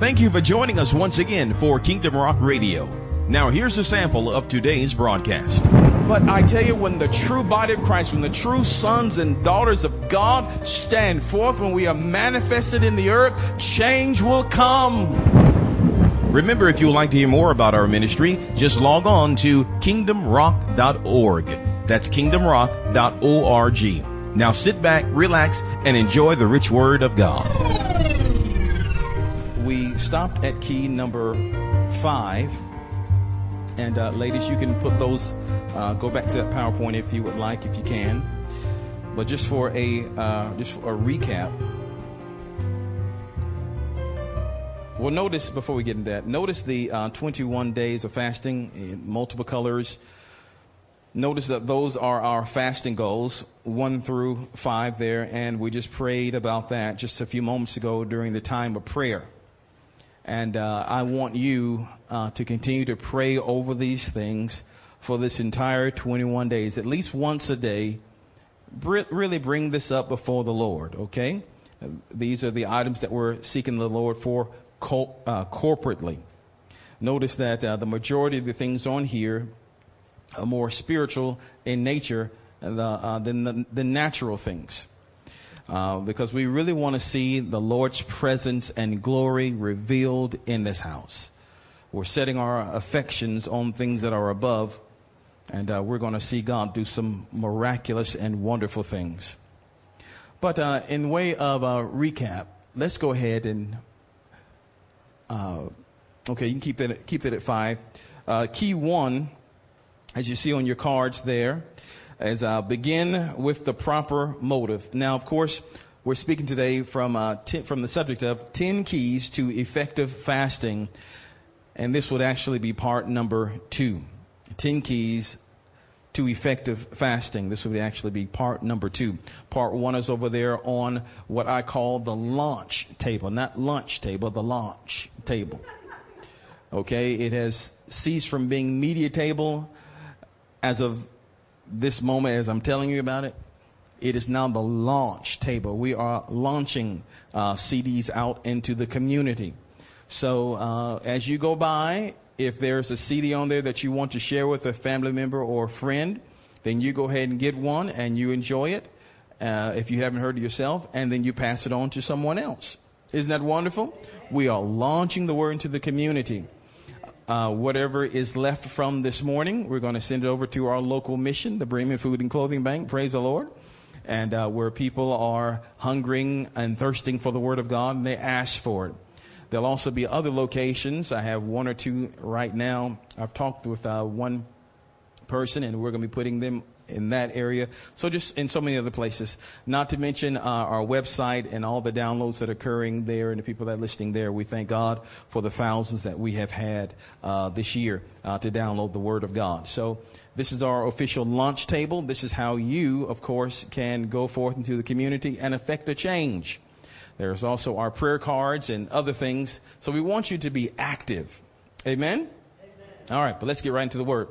Thank you for joining us once again for Kingdom Rock Radio. Now, here's a sample of today's broadcast. But I tell you, when the true body of Christ, when the true sons and daughters of God stand forth, when we are manifested in the earth, change will come. Remember, if you would like to hear more about our ministry, just log on to kingdomrock.org. That's kingdomrock.org. Now sit back, relax, and enjoy the rich word of God. Stopped at key number five. And uh, ladies, you can put those, uh, go back to that PowerPoint if you would like, if you can. But just for a, uh, just for a recap. Well, notice before we get into that, notice the uh, 21 days of fasting in multiple colors. Notice that those are our fasting goals, one through five there, and we just prayed about that just a few moments ago during the time of prayer. And uh, I want you uh, to continue to pray over these things for this entire 21 days, at least once a day. really bring this up before the Lord, okay? These are the items that we're seeking the Lord for co- uh, corporately. Notice that uh, the majority of the things on here are more spiritual in nature than the, uh, than the, the natural things uh, because we really want to see the Lord's presence and glory revealed in this house. We're setting our affections on things that are above, and uh, we're going to see God do some miraculous and wonderful things. But uh, in way of a recap, let's go ahead and uh, okay, you can keep that keep that at five. Uh, key one, as you see on your cards there, as I begin with the proper motive. Now, of course, we're speaking today from, uh, ten, from the subject of 10 keys to effective fasting. And this would actually be part number two 10 keys to effective fasting. This would actually be part number two. Part one is over there on what I call the launch table, not lunch table, the launch table. Okay, it has ceased from being media table as of this moment as I'm telling you about it. It is now the launch table. We are launching uh, CDs out into the community. So uh, as you go by, if there's a CD on there that you want to share with a family member or a friend, then you go ahead and get one and you enjoy it. Uh, if you haven't heard it yourself, and then you pass it on to someone else. Isn't that wonderful? We are launching the word into the community uh, whatever is left from this morning, we're going to send it over to our local mission, the Bremen Food and Clothing Bank. Praise the Lord. And uh, where people are hungering and thirsting for the Word of God, and they ask for it. There'll also be other locations. I have one or two right now. I've talked with uh, one person, and we're going to be putting them in that area. So just in so many other places. Not to mention uh, our website and all the downloads that are occurring there and the people that are listening there. We thank God for the thousands that we have had uh, this year uh, to download the Word of God. So this is our official launch table. This is how you, of course, can go forth into the community and affect a change. There's also our prayer cards and other things. So we want you to be active. Amen? Amen. All right, but let's get right into the Word.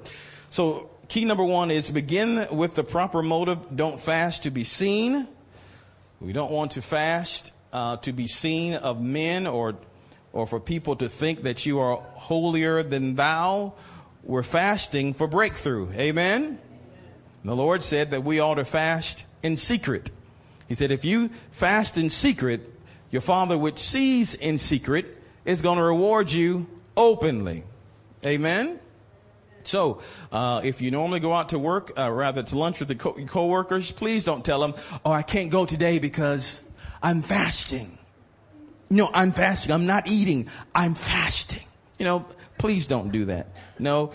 So Key number one is begin with the proper motive. Don't fast to be seen. We don't want to fast uh, to be seen of men or, or for people to think that you are holier than thou. We're fasting for breakthrough. Amen? The Lord said that we ought to fast in secret. He said, if you fast in secret, your Father, which sees in secret, is going to reward you openly. Amen? So, uh, if you normally go out to work, uh, rather to lunch with the co- coworkers, please don't tell them, "Oh, I can't go today because I'm fasting." No, I'm fasting. I'm not eating. I'm fasting. You know, please don't do that. No,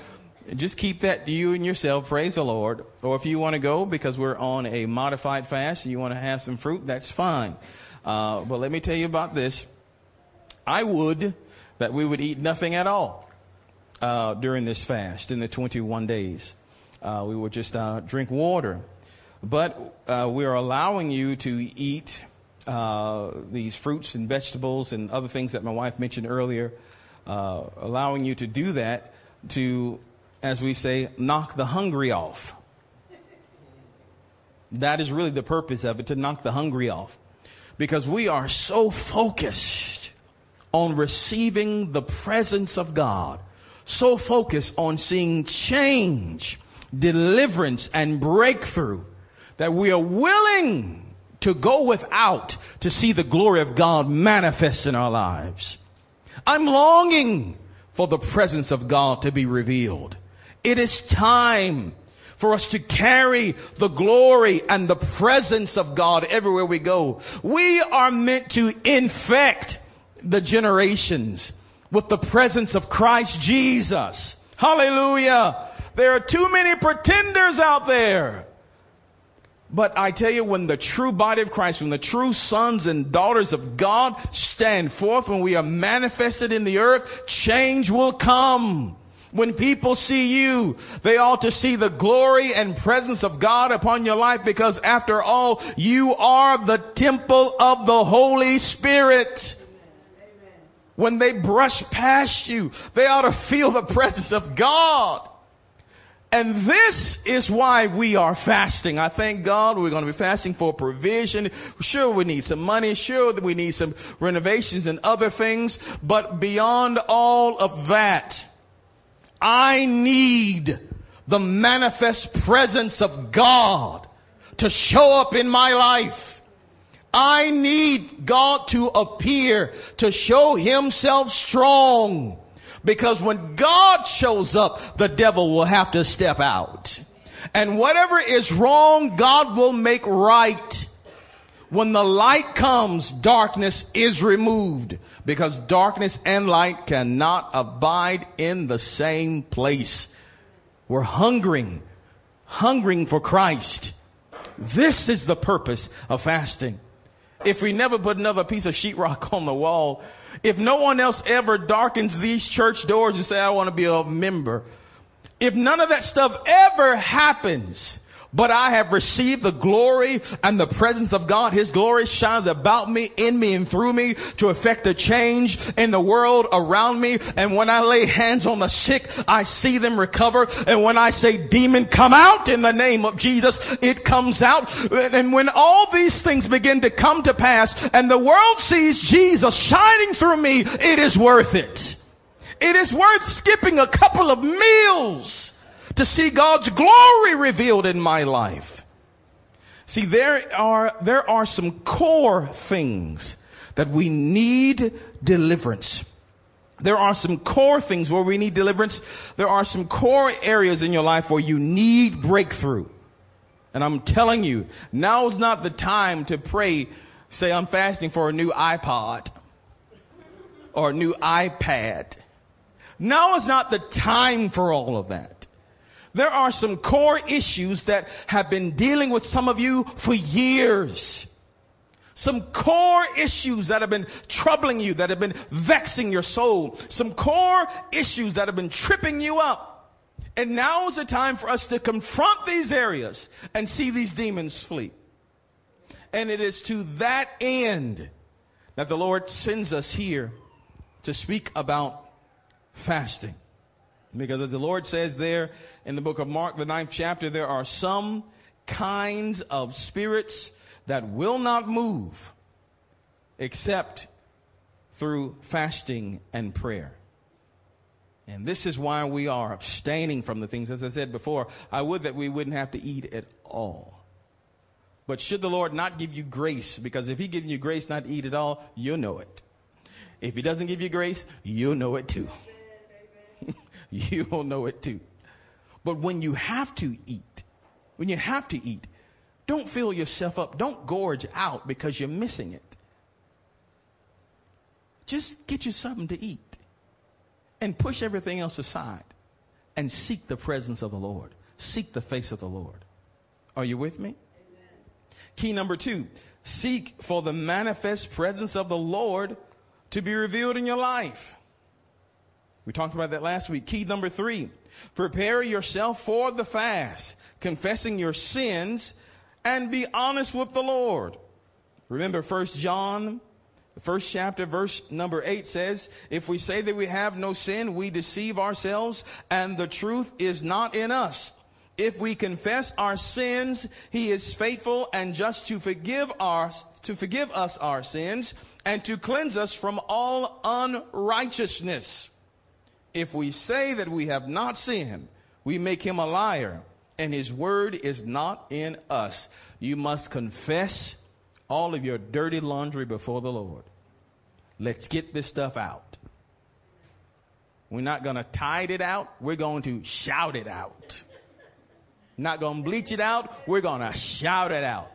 just keep that to you and yourself. Praise the Lord. Or if you want to go because we're on a modified fast and you want to have some fruit, that's fine. Uh, but let me tell you about this. I would that we would eat nothing at all uh, during this fast, in the 21 days. Uh, we would just uh, drink water. But uh, we are allowing you to eat uh, these fruits and vegetables and other things that my wife mentioned earlier, uh, allowing you to do that to, as we say, knock the hungry off. That is really the purpose of it, to knock the hungry off. Because we are so focused on receiving the presence of God, so focused on seeing change, deliverance, and breakthrough that we are willing to go without to see the glory of God manifest in our lives. I'm longing for the presence of God to be revealed. It is time for us to carry the glory and the presence of God everywhere we go. We are meant to infect the generations with the presence of Christ Jesus. Hallelujah. There are too many pretenders out there. But I tell you, when the true body of Christ, when the true sons and daughters of God stand forth, when we are manifested in the earth, change will come. When people see you, they ought to see the glory and presence of God upon your life because after all, you are the temple of the Holy Spirit. When they brush past you, they ought to feel the presence of God. And this is why we are fasting. I thank God we're going to be fasting for provision. Sure, we need some money. Sure, we need some renovations and other things. But beyond all of that, I need the manifest presence of God to show up in my life. I need God to appear to show himself strong. Because when God shows up, the devil will have to step out. And whatever is wrong, God will make right. When the light comes, darkness is removed because darkness and light cannot abide in the same place. We're hungering, hungering for Christ. This is the purpose of fasting. If we never put another piece of sheetrock on the wall, if no one else ever darkens these church doors and say, I want to be a member, if none of that stuff ever happens, but I have received the glory and the presence of God. His glory shines about me, in me, and through me to effect a change in the world around me. And when I lay hands on the sick, I see them recover. And when I say demon come out in the name of Jesus, it comes out. And when all these things begin to come to pass and the world sees Jesus shining through me, it is worth it. It is worth skipping a couple of meals to see God's glory revealed in my life. See, there are, there are some core things that we need deliverance. There are some core things where we need deliverance. There are some core areas in your life where you need breakthrough. And I'm telling you, now is not the time to pray, say, I'm fasting for a new iPod or a new iPad. Now is not the time for all of that. There are some core issues that have been dealing with some of you for years. Some core issues that have been troubling you, that have been vexing your soul. Some core issues that have been tripping you up. And now is the time for us to confront these areas and see these demons flee. And it is to that end that the Lord sends us here to speak about fasting. Because as the Lord says there in the book of Mark, the ninth chapter, there are some kinds of spirits that will not move except through fasting and prayer. And this is why we are abstaining from the things. As I said before, I would that we wouldn't have to eat at all. But should the Lord not give you grace, because if He gives you grace not to eat at all, you'll know it. If He doesn't give you grace, you'll know it too. you will know it too. But when you have to eat, when you have to eat, don't fill yourself up. Don't gorge out because you're missing it. Just get you something to eat and push everything else aside and seek the presence of the Lord. Seek the face of the Lord. Are you with me? Amen. Key number two seek for the manifest presence of the Lord to be revealed in your life. We talked about that last week. Key number three, prepare yourself for the fast, confessing your sins and be honest with the Lord. Remember first John, the first chapter, verse number eight says, if we say that we have no sin, we deceive ourselves and the truth is not in us. If we confess our sins, he is faithful and just to forgive our, to forgive us our sins and to cleanse us from all unrighteousness. If we say that we have not sinned, we make him a liar and his word is not in us. You must confess all of your dirty laundry before the Lord. Let's get this stuff out. We're not going to tide it out. We're going to shout it out. Not going to bleach it out. We're going to shout it out.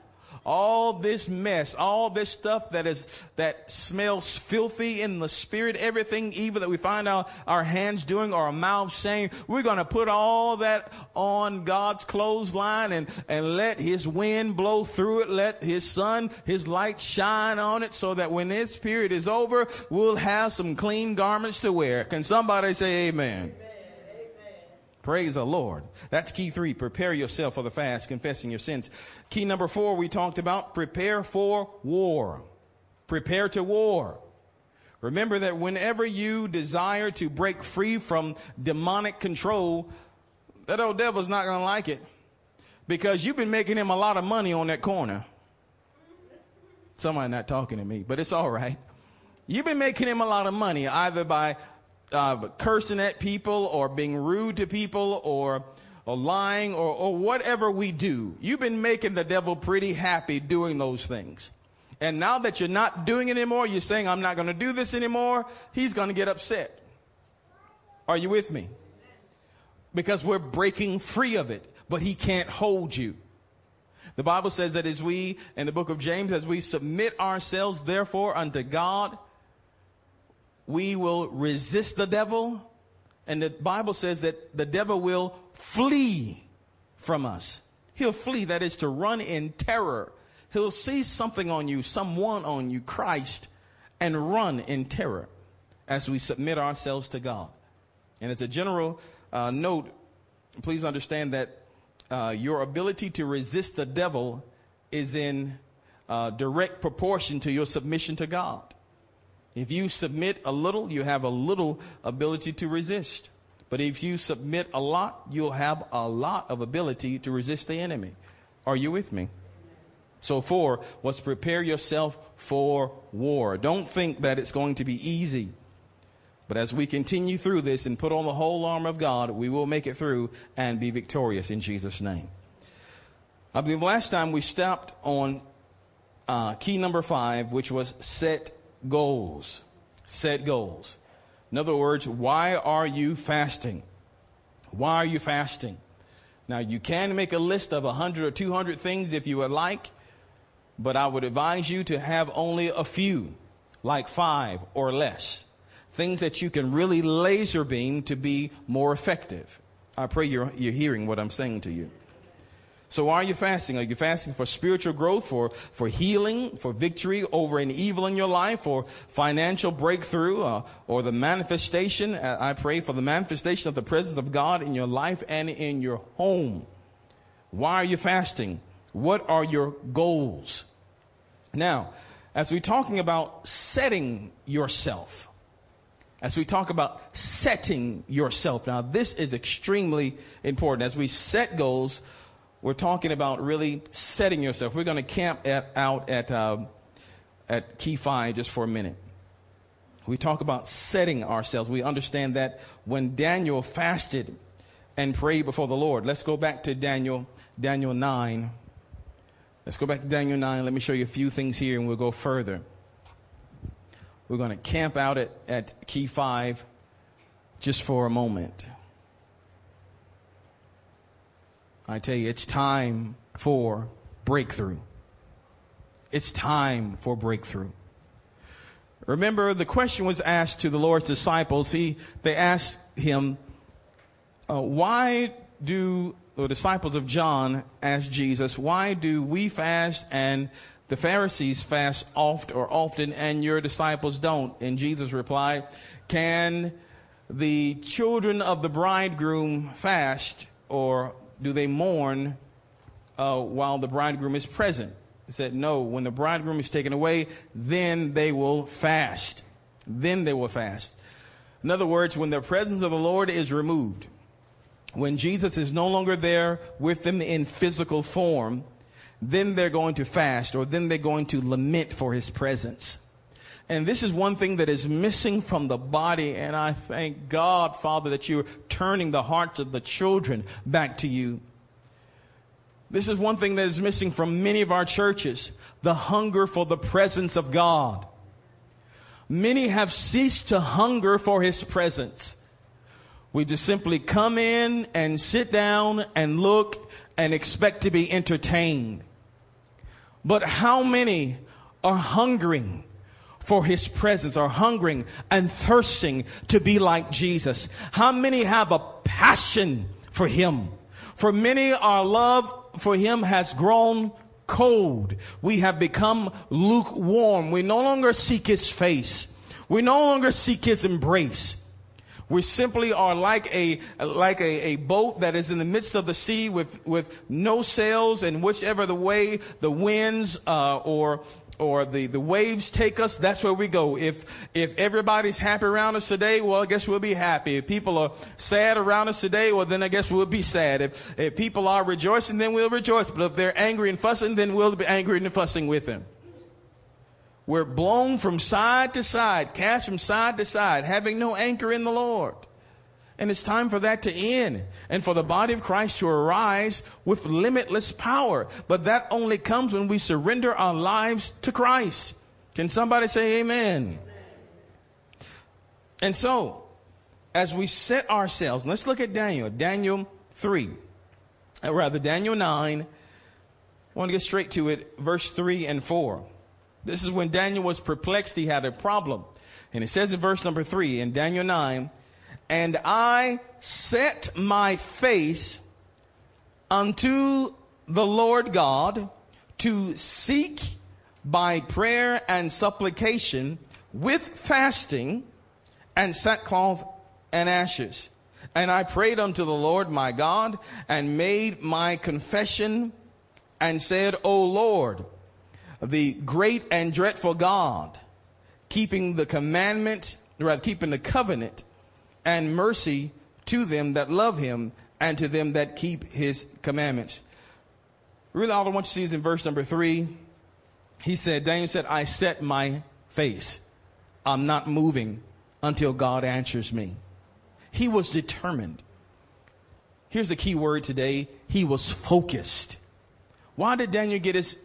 All this mess, all this stuff that is, that smells filthy in the spirit, everything evil that we find our, our hands doing or our mouths saying, we're going to put all that on God's clothesline and, and let his wind blow through it. Let his sun, his light shine on it so that when this period is over, we'll have some clean garments to wear. Can somebody say amen? Praise the Lord. That's key three. Prepare yourself for the fast, confessing your sins. Key number four, we talked about prepare for war. Prepare to war. Remember that whenever you desire to break free from demonic control, that old devil's not going to like it because you've been making him a lot of money on that corner. Somebody not talking to me, but it's all right. You've been making him a lot of money either by uh, cursing at people or being rude to people or, or lying or, or whatever we do. You've been making the devil pretty happy doing those things. And now that you're not doing it anymore, you're saying, I'm not going to do this anymore. He's going to get upset. Are you with me? Because we're breaking free of it, but he can't hold you. The Bible says that as we, in the book of James, as we submit ourselves therefore unto God, we will resist the devil. And the Bible says that the devil will flee from us. He'll flee, that is to run in terror. He'll see something on you, someone on you, Christ, and run in terror as we submit ourselves to God. And as a general uh, note, please understand that uh, your ability to resist the devil is in uh, direct proportion to your submission to God. If you submit a little, you have a little ability to resist. But if you submit a lot, you'll have a lot of ability to resist the enemy. Are you with me? So four was prepare yourself for war. Don't think that it's going to be easy. But as we continue through this and put on the whole armor of God, we will make it through and be victorious in Jesus' name. I believe last time we stopped on uh, key number five, which was set goals. Set goals. In other words, why are you fasting? Why are you fasting? Now, you can make a list of 100 or 200 things if you would like, but I would advise you to have only a few, like five or less. Things that you can really laser beam to be more effective. I pray you're, you're hearing what I'm saying to you. So why are you fasting? Are you fasting for spiritual growth, for, for healing, for victory over an evil in your life, or financial breakthrough, uh, or the manifestation? Uh, I pray for the manifestation of the presence of God in your life and in your home. Why are you fasting? What are your goals? Now, as we're talking about setting yourself, as we talk about setting yourself, now this is extremely important. As we set goals, we're talking about really setting yourself. We're going to camp at, out at, uh, at Key 5 just for a minute. We talk about setting ourselves. We understand that when Daniel fasted and prayed before the Lord. Let's go back to Daniel, Daniel 9. Let's go back to Daniel 9. Let me show you a few things here and we'll go further. We're going to camp out at, at Key 5 just for a moment. I tell you, it's time for breakthrough. It's time for breakthrough. Remember, the question was asked to the Lord's disciples. He, they asked him, uh, why do the disciples of John ask Jesus, why do we fast and the Pharisees fast oft or often and your disciples don't? And Jesus replied, can the children of the bridegroom fast or do they mourn uh, while the bridegroom is present? He said, no, when the bridegroom is taken away, then they will fast. Then they will fast. In other words, when the presence of the Lord is removed, when Jesus is no longer there with them in physical form, then they're going to fast or then they're going to lament for his presence. And this is one thing that is missing from the body. And I thank God, Father, that you're turning the hearts of the children back to you. This is one thing that is missing from many of our churches the hunger for the presence of God. Many have ceased to hunger for his presence. We just simply come in and sit down and look and expect to be entertained. But how many are hungering for his presence, are hungering and thirsting to be like Jesus? How many have a passion for him? For many, our love for him has grown cold. We have become lukewarm. We no longer seek his face. We no longer seek his embrace. We simply are like a like a, a boat that is in the midst of the sea with with no sails, and whichever the way the winds uh, or or the, the waves take us, that's where we go. If, if everybody's happy around us today, well, I guess we'll be happy. If people are sad around us today, well, then I guess we'll be sad. If, if people are rejoicing, then we'll rejoice. But if they're angry and fussing, then we'll be angry and fussing with them. We're blown from side to side, cast from side to side, having no anchor in the Lord. And it's time for that to end and for the body of Christ to arise with limitless power. But that only comes when we surrender our lives to Christ. Can somebody say amen? amen. And so, as we set ourselves, let's look at Daniel, Daniel 3, or rather Daniel 9. I want to get straight to it, verse 3 and 4. This is when Daniel was perplexed, he had a problem. And it says in verse number 3 in Daniel 9, and I set my face unto the Lord God to seek by prayer and supplication with fasting and sackcloth and ashes. And I prayed unto the Lord my God and made my confession and said, O Lord, the great and dreadful God, keeping the commandment, rather keeping the covenant and mercy to them that love him and to them that keep his commandments. Really, all I want you to see is in verse number three. He said, Daniel said, I set my face. I'm not moving until God answers me. He was determined. Here's the key word today. He was focused. Why did Daniel get his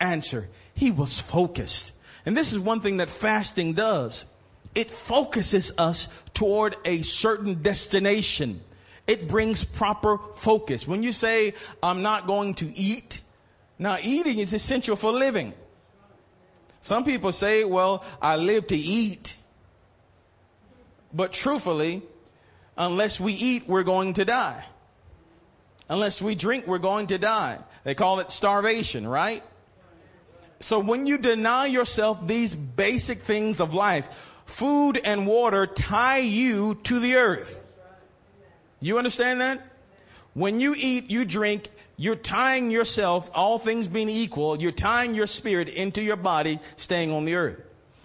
answer? He was focused. And this is one thing that fasting does it focuses us toward a certain destination. It brings proper focus. When you say, I'm not going to eat, now eating is essential for living. Some people say, well, I live to eat. But truthfully, unless we eat, we're going to die. Unless we drink, we're going to die. They call it starvation, right? So when you deny yourself these basic things of life, food and water tie you to the earth. You understand that? When you eat, you drink, you're tying yourself, all things being equal, you're tying your spirit into your body, staying on the earth.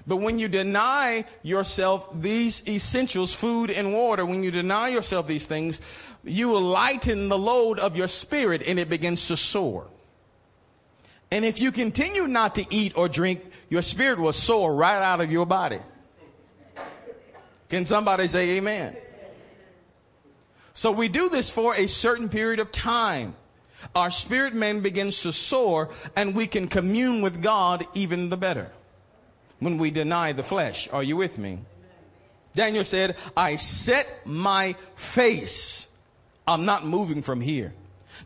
But when you deny yourself these essentials, food and water, when you deny yourself these things, you lighten the load of your spirit and it begins to soar. And if you continue not to eat or drink, your spirit will soar right out of your body. Can somebody say amen? So we do this for a certain period of time. Our spirit man begins to soar and we can commune with God even the better when we deny the flesh. Are you with me? Daniel said, I set my face. I'm not moving from here.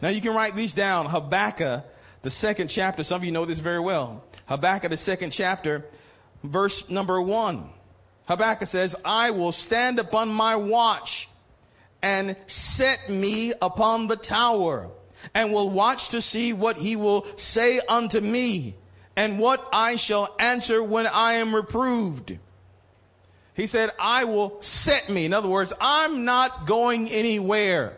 Now you can write these down. Habakkuk, the second chapter. Some of you know this very well. Habakkuk, the second chapter, verse number one. Habakkuk says, I will stand upon my watch and set me upon the tower and will watch to see what he will say unto me and what I shall answer when I am reproved. He said, I will set me. In other words, I'm not going anywhere.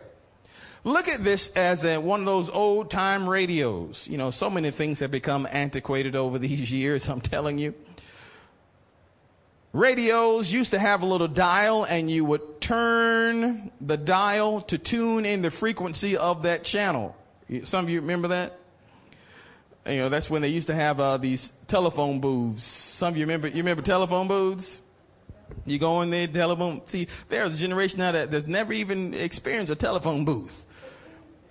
Look at this as a, one of those old time radios. You know, so many things have become antiquated over these years, I'm telling you. Radios used to have a little dial and you would turn the dial to tune in the frequency of that channel. Some of you remember that? You know, that's when they used to have uh, these telephone booths. Some of you remember, you remember telephone booths? You go in there, telephone. See, there's a generation now that that's never even experienced a telephone booth.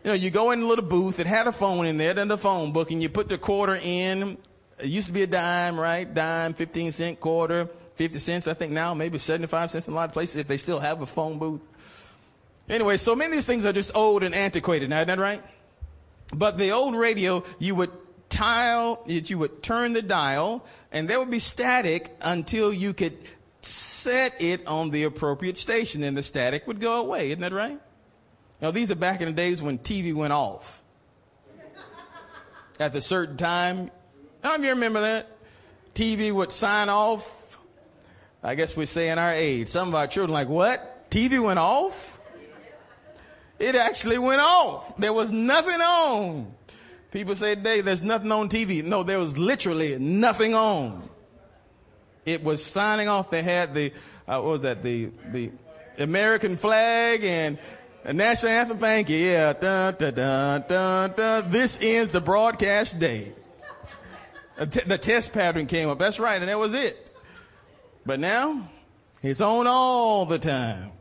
You know, you go in a little booth, it had a phone in there, then the phone book, and you put the quarter in. It used to be a dime, right? Dime, 15 cent quarter, 50 cents, I think now, maybe 75 cents in a lot of places if they still have a phone booth. Anyway, so many of these things are just old and antiquated now, isn't that right? But the old radio, you would tile, you would turn the dial, and there would be static until you could set it on the appropriate station, and the static would go away. Isn't that right? Now, these are back in the days when TV went off. At a certain time, how many you remember that? TV would sign off. I guess we're saying our age. Some of our children like, what? TV went off? It actually went off. There was nothing on. People say today there's nothing on TV. No, there was literally nothing on. It was signing off. They had the, uh, what was that? The, the American flag and the national anthem. Thank you. Yeah. Dun, dun, dun, dun, dun. This ends the broadcast day. The test pattern came up. That's right. And that was it. But now it's on all the time.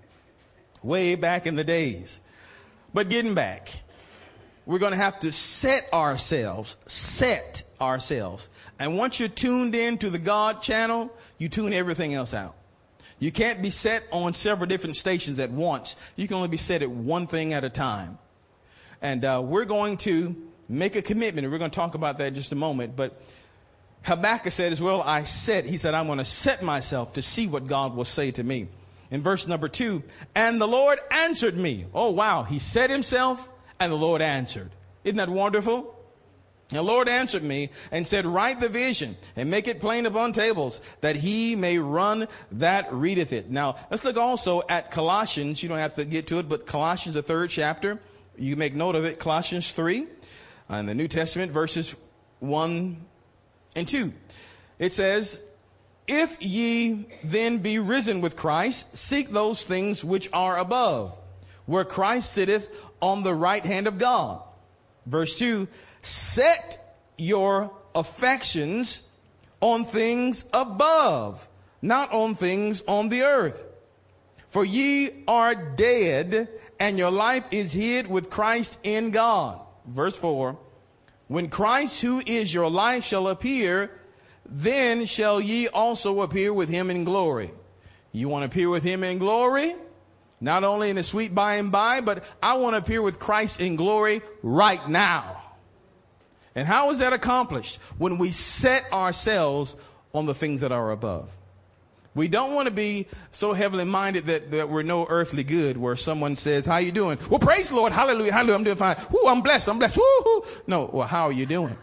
Way back in the days. But getting back, we're going to have to set ourselves, set ourselves. And once you're tuned in to the God channel, you tune everything else out. You can't be set on several different stations at once. You can only be set at one thing at a time. And uh, we're going to make a commitment, and we're going to talk about that in just a moment. But Habakkuk said as well, I said, he said, I'm going to set myself to see what God will say to me in verse number two, and the Lord answered me. Oh, wow. He said himself, and the Lord answered. Isn't that wonderful? The Lord answered me and said, Write the vision and make it plain upon tables, that he may run that readeth it. Now, let's look also at Colossians. You don't have to get to it, but Colossians, the third chapter. You make note of it. Colossians 3, uh, in the New Testament, verses 1 and 2. It says, if ye then be risen with Christ, seek those things which are above, where Christ sitteth on the right hand of God. Verse 2 Set your affections on things above, not on things on the earth. For ye are dead, and your life is hid with Christ in God. Verse 4 When Christ, who is your life, shall appear, then shall ye also appear with him in glory. You want to appear with him in glory? Not only in the sweet by and by, but I want to appear with Christ in glory right now. And how is that accomplished? When we set ourselves on the things that are above. We don't want to be so heavily minded that, that we're no earthly good where someone says, how you doing? Well, praise the Lord. Hallelujah. Hallelujah. I'm doing fine. Woo, I'm blessed. I'm blessed. Woo, No, well, how are you doing?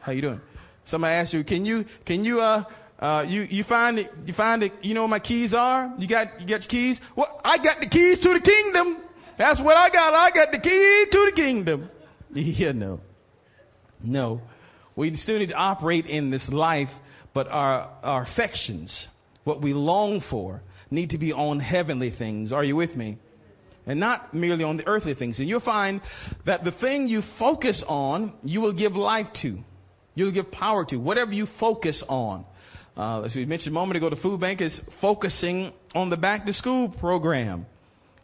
How you doing? Somebody asks you, can you, can you, uh, uh, you, you find it, you find it, you know where my keys are? You got, you got your keys? Well, I got the keys to the kingdom. That's what I got. I got the key to the kingdom. Yeah, no. No. We still need to operate in this life, but our, our affections, what we long for, need to be on heavenly things. Are you with me? And not merely on the earthly things. And you'll find that the thing you focus on, you will give life to. You'll give power to whatever you focus on. Uh, as we mentioned a moment ago, the food bank is focusing on the back to school program.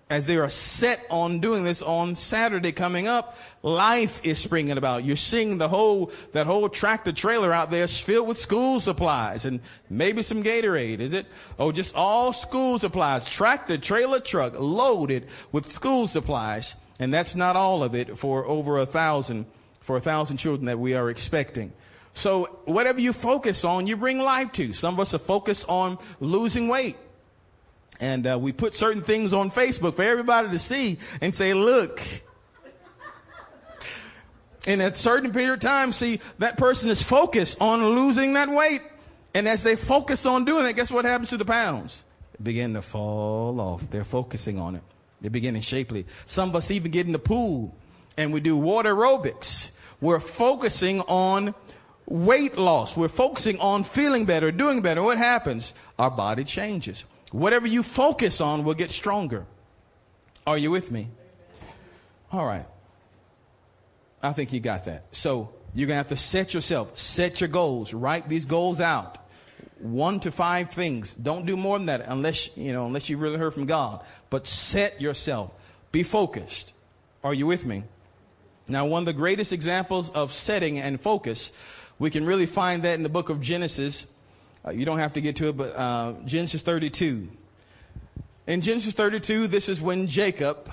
As they are set on doing this on Saturday coming up, life is springing about. You're seeing the whole, that whole tractor trailer out there filled with school supplies and maybe some Gatorade. Is it? Oh, just all school supplies. Tractor trailer truck loaded with school supplies. And that's not all of it for over a thousand for a thousand children that we are expecting. So whatever you focus on, you bring life to. Some of us are focused on losing weight. And uh, we put certain things on Facebook for everybody to see and say, look. In a certain period of time, see, that person is focused on losing that weight. And as they focus on doing it, guess what happens to the pounds? They begin to fall off. They're focusing on it. They're beginning shapely. Some of us even get in the pool and we do water aerobics we're focusing on weight loss. We're focusing on feeling better, doing better. What happens? Our body changes. Whatever you focus on will get stronger. Are you with me? All right. I think you got that. So you're going to have to set yourself, set your goals, write these goals out. One to five things. Don't do more than that unless, you know, unless you really heard from God. But set yourself. Be focused. Are you with me? Now, one of the greatest examples of setting and focus, we can really find that in the book of Genesis. Uh, you don't have to get to it, but uh, Genesis 32. In Genesis 32, this is when Jacob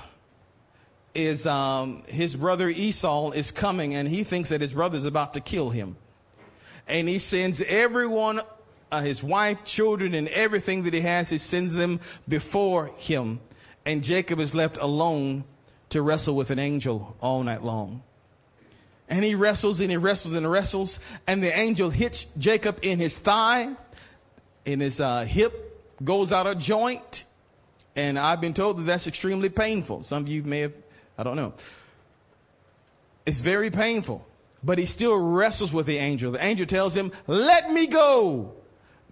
is, um, his brother Esau is coming and he thinks that his brother is about to kill him. And he sends everyone, uh, his wife, children, and everything that he has, he sends them before him. And Jacob is left alone to wrestle with an angel all night long. And he wrestles and he wrestles and wrestles, and the angel hits Jacob in his thigh, in his uh, hip, goes out of joint. And I've been told that that's extremely painful. Some of you may have, I don't know. It's very painful. But he still wrestles with the angel. The angel tells him, Let me go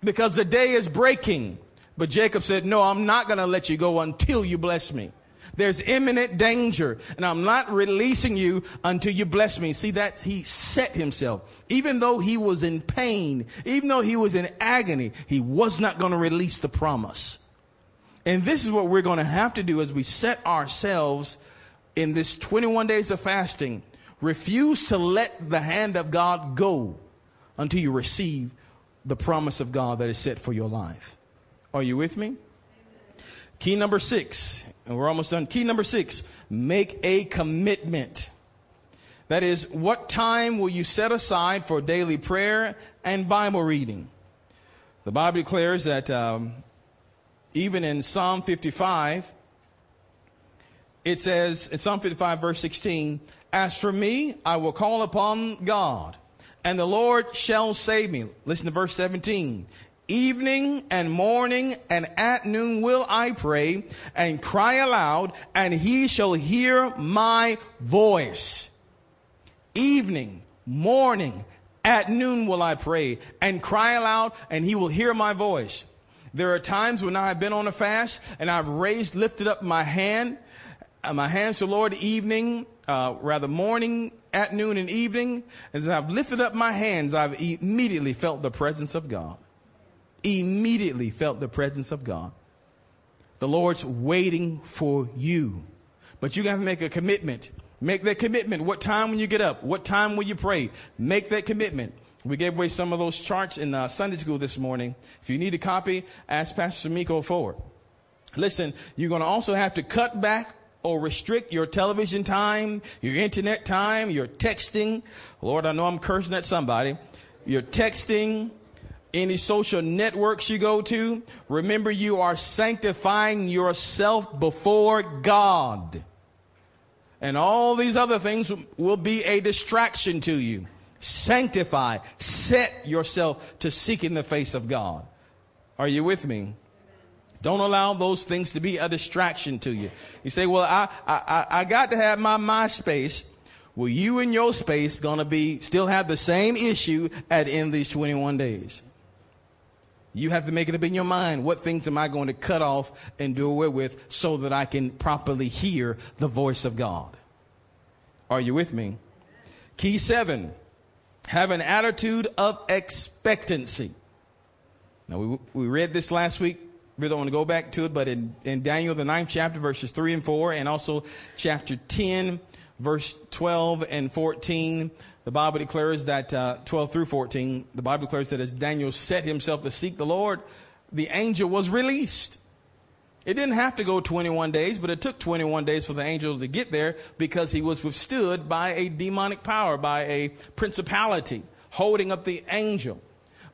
because the day is breaking. But Jacob said, No, I'm not going to let you go until you bless me. There's imminent danger, and I'm not releasing you until you bless me. See that he set himself. Even though he was in pain, even though he was in agony, he was not going to release the promise. And this is what we're going to have to do as we set ourselves in this 21 days of fasting. Refuse to let the hand of God go until you receive the promise of God that is set for your life. Are you with me? Key number six, and we're almost done. Key number six, make a commitment. That is, what time will you set aside for daily prayer and Bible reading? The Bible declares that um, even in Psalm 55, it says, in Psalm 55, verse 16, As for me, I will call upon God, and the Lord shall save me. Listen to verse 17. Evening and morning and at noon will I pray and cry aloud, and he shall hear my voice. Evening, morning, at noon will I pray and cry aloud, and he will hear my voice. There are times when I have been on a fast and I've raised, lifted up my hand, uh, my hands to Lord evening, uh, rather morning, at noon, and evening. As I've lifted up my hands, I've immediately felt the presence of God immediately felt the presence of God. The Lord's waiting for you. But you got to make a commitment. Make that commitment. What time when you get up? What time will you pray? Make that commitment. We gave away some of those charts in uh, Sunday school this morning. If you need a copy, ask Pastor Miko for it. Listen, you're going to also have to cut back or restrict your television time, your internet time, your texting. Lord, I know I'm cursing at somebody. Your texting, any social networks you go to, remember you are sanctifying yourself before God. And all these other things will be a distraction to you. Sanctify, set yourself to seek in the face of God. Are you with me? Don't allow those things to be a distraction to you. You say, well, I, I, I got to have my MySpace. Well, you and your space gonna be, still have the same issue at in these 21 days. You have to make it up in your mind. What things am I going to cut off and do away with so that I can properly hear the voice of God? Are you with me? Key seven, have an attitude of expectancy. Now, we, we read this last week. We don't want to go back to it, but in, in Daniel, the ninth chapter, verses 3 and 4, and also chapter 10, verse 12 and 14, the Bible declares that, uh, 12 through 14, the Bible declares that as Daniel set himself to seek the Lord, the angel was released. It didn't have to go 21 days, but it took 21 days for the angel to get there because he was withstood by a demonic power, by a principality holding up the angel.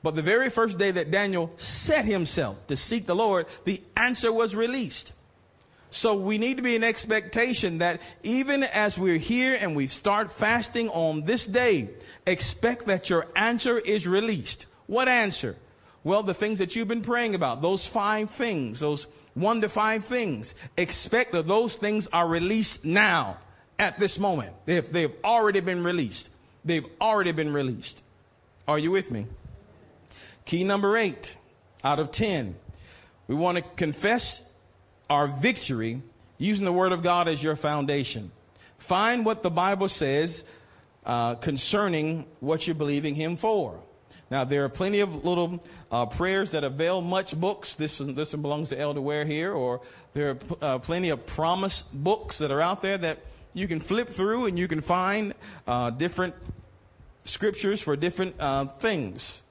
But the very first day that Daniel set himself to seek the Lord, the answer was released. So we need to be in expectation that even as we're here and we start fasting on this day, expect that your answer is released. What answer? Well, the things that you've been praying about, those five things, those one to five things. Expect that those things are released now at this moment. They've, they've already been released. They've already been released. Are you with me? Key number eight out of 10. We want to confess our victory using the Word of God as your foundation. Find what the Bible says uh, concerning what you're believing Him for. Now, there are plenty of little uh, prayers that avail much books. This, this one belongs to Elder Ware here, or there are uh, plenty of promise books that are out there that you can flip through and you can find uh, different scriptures for different uh, things.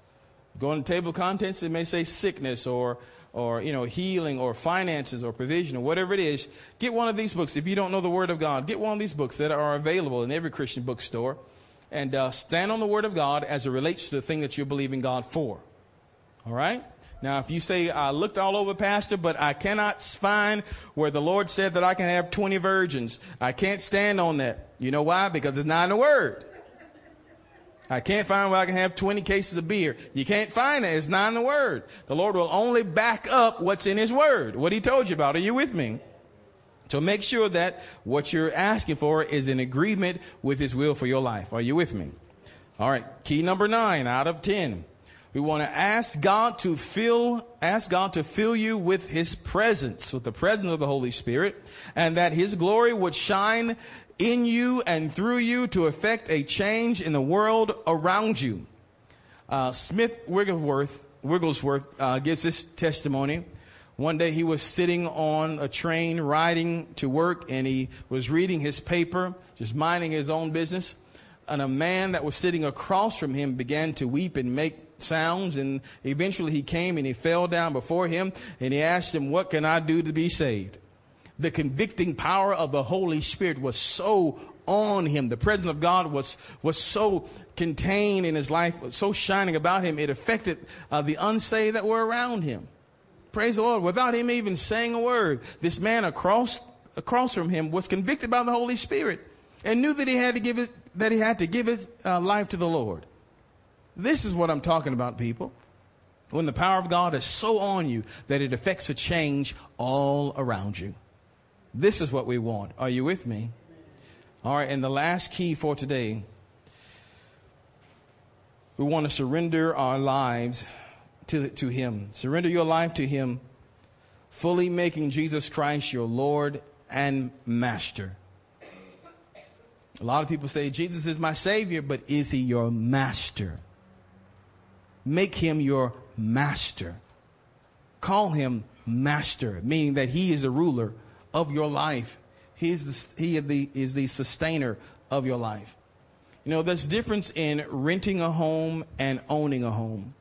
Go on the table of contents, it may say sickness or or you know healing or finances or provision or whatever it is get one of these books. If you don't know the word of god get one of these books that are available in every christian bookstore and uh, stand on the word of god as it relates to the thing that you're believing god for. All right? Now if you say i looked all over pastor but i cannot find where the lord said that i can have 20 virgins i can't stand on that. You know why? Because it's not in the word I can't find where I can have 20 cases of beer. You can't find it. It's not in the Word. The Lord will only back up what's in His Word, what He told you about. Are you with me? So make sure that what you're asking for is in agreement with His will for your life. Are you with me? All right. Key number nine out of 10. We want to ask God to fill, ask God to fill you with His presence, with the presence of the Holy Spirit, and that His glory would shine in you and through you to effect a change in the world around you. Uh, Smith Wigglesworth, Wigglesworth uh, gives this testimony. One day he was sitting on a train riding to work and he was reading his paper, just minding his own business. And a man that was sitting across from him began to weep and make sounds. And eventually he came and he fell down before him and he asked him, What can I do to be saved? The convicting power of the Holy Spirit was so on him. The presence of God was, was so contained in his life, so shining about him, it affected uh, the unsaved that were around him. Praise the Lord. Without him even saying a word, this man across, across from him was convicted by the Holy Spirit and knew that he had to give his, that he had to give his uh, life to the Lord. This is what I'm talking about, people. When the power of God is so on you that it affects a change all around you. This is what we want. Are you with me? All right, and the last key for today we want to surrender our lives to, to Him. Surrender your life to Him, fully making Jesus Christ your Lord and Master. A lot of people say, Jesus is my Savior, but is He your Master? Make Him your Master. Call Him Master, meaning that He is a ruler of your life. He is the, he the, is the sustainer of your life. You know, there's difference in renting a home and owning a home.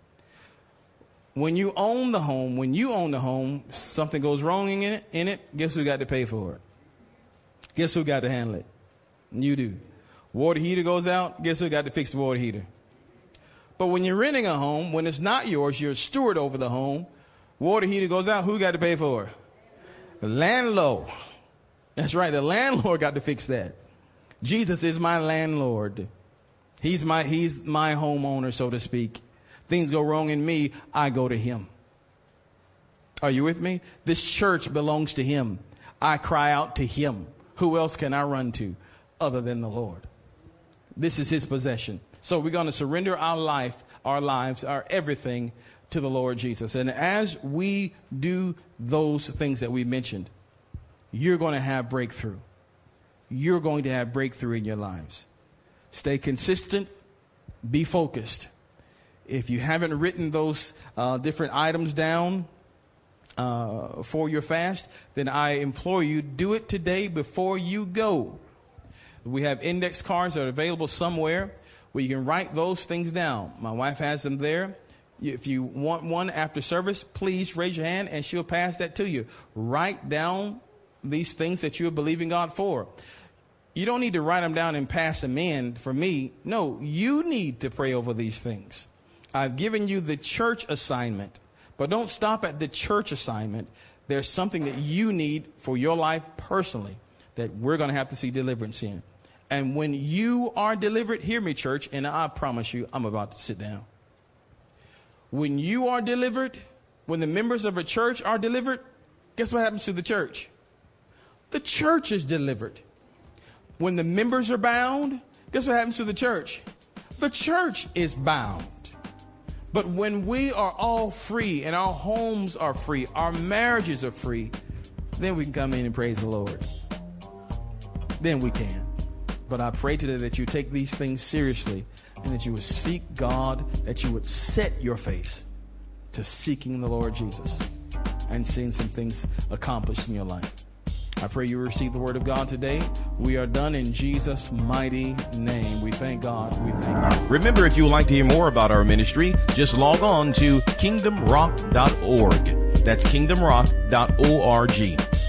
When you own the home, when you own the home, something goes wrong in it, in it, guess who got to pay for it? Guess who got to handle it? You do. Water heater goes out, guess who got to fix the water heater? But when you're renting a home, when it's not yours, you're a steward over the home, water heater goes out, who got to pay for it? Landlord. That's right. The landlord got to fix that. Jesus is my landlord. He's my, he's my homeowner, so to speak. Things go wrong in me, I go to him. Are you with me? This church belongs to him. I cry out to him. Who else can I run to other than the Lord? This is his possession. So we're going to surrender our life, our lives, our everything to the Lord Jesus. And as we do those things that we mentioned, you're going to have breakthrough. You're going to have breakthrough in your lives. Stay consistent, be focused. If you haven't written those uh, different items down uh, for your fast, then I implore you do it today before you go. We have index cards that are available somewhere where you can write those things down. My wife has them there. If you want one after service, please raise your hand and she'll pass that to you. Write down these things that you're believing God for. You don't need to write them down and pass them in for me. No, you need to pray over these things. I've given you the church assignment, but don't stop at the church assignment. There's something that you need for your life personally that we're going to have to see deliverance in. And when you are delivered, hear me, church, and I promise you, I'm about to sit down. When you are delivered, when the members of a church are delivered, guess what happens to the church? The church is delivered. When the members are bound, guess what happens to the church? The church is bound. But when we are all free and our homes are free, our marriages are free, then we can come in and praise the Lord. Then we can. But I pray today that you take these things seriously and that you would seek God, that you would set your face to seeking the Lord Jesus and seeing some things accomplished in your life. I pray you receive the word of God today. We are done in Jesus' mighty name. We thank God. We thank God. Remember, if you would like to hear more about our ministry, just log on to kingdomrock.org. That's kingdomrock.org.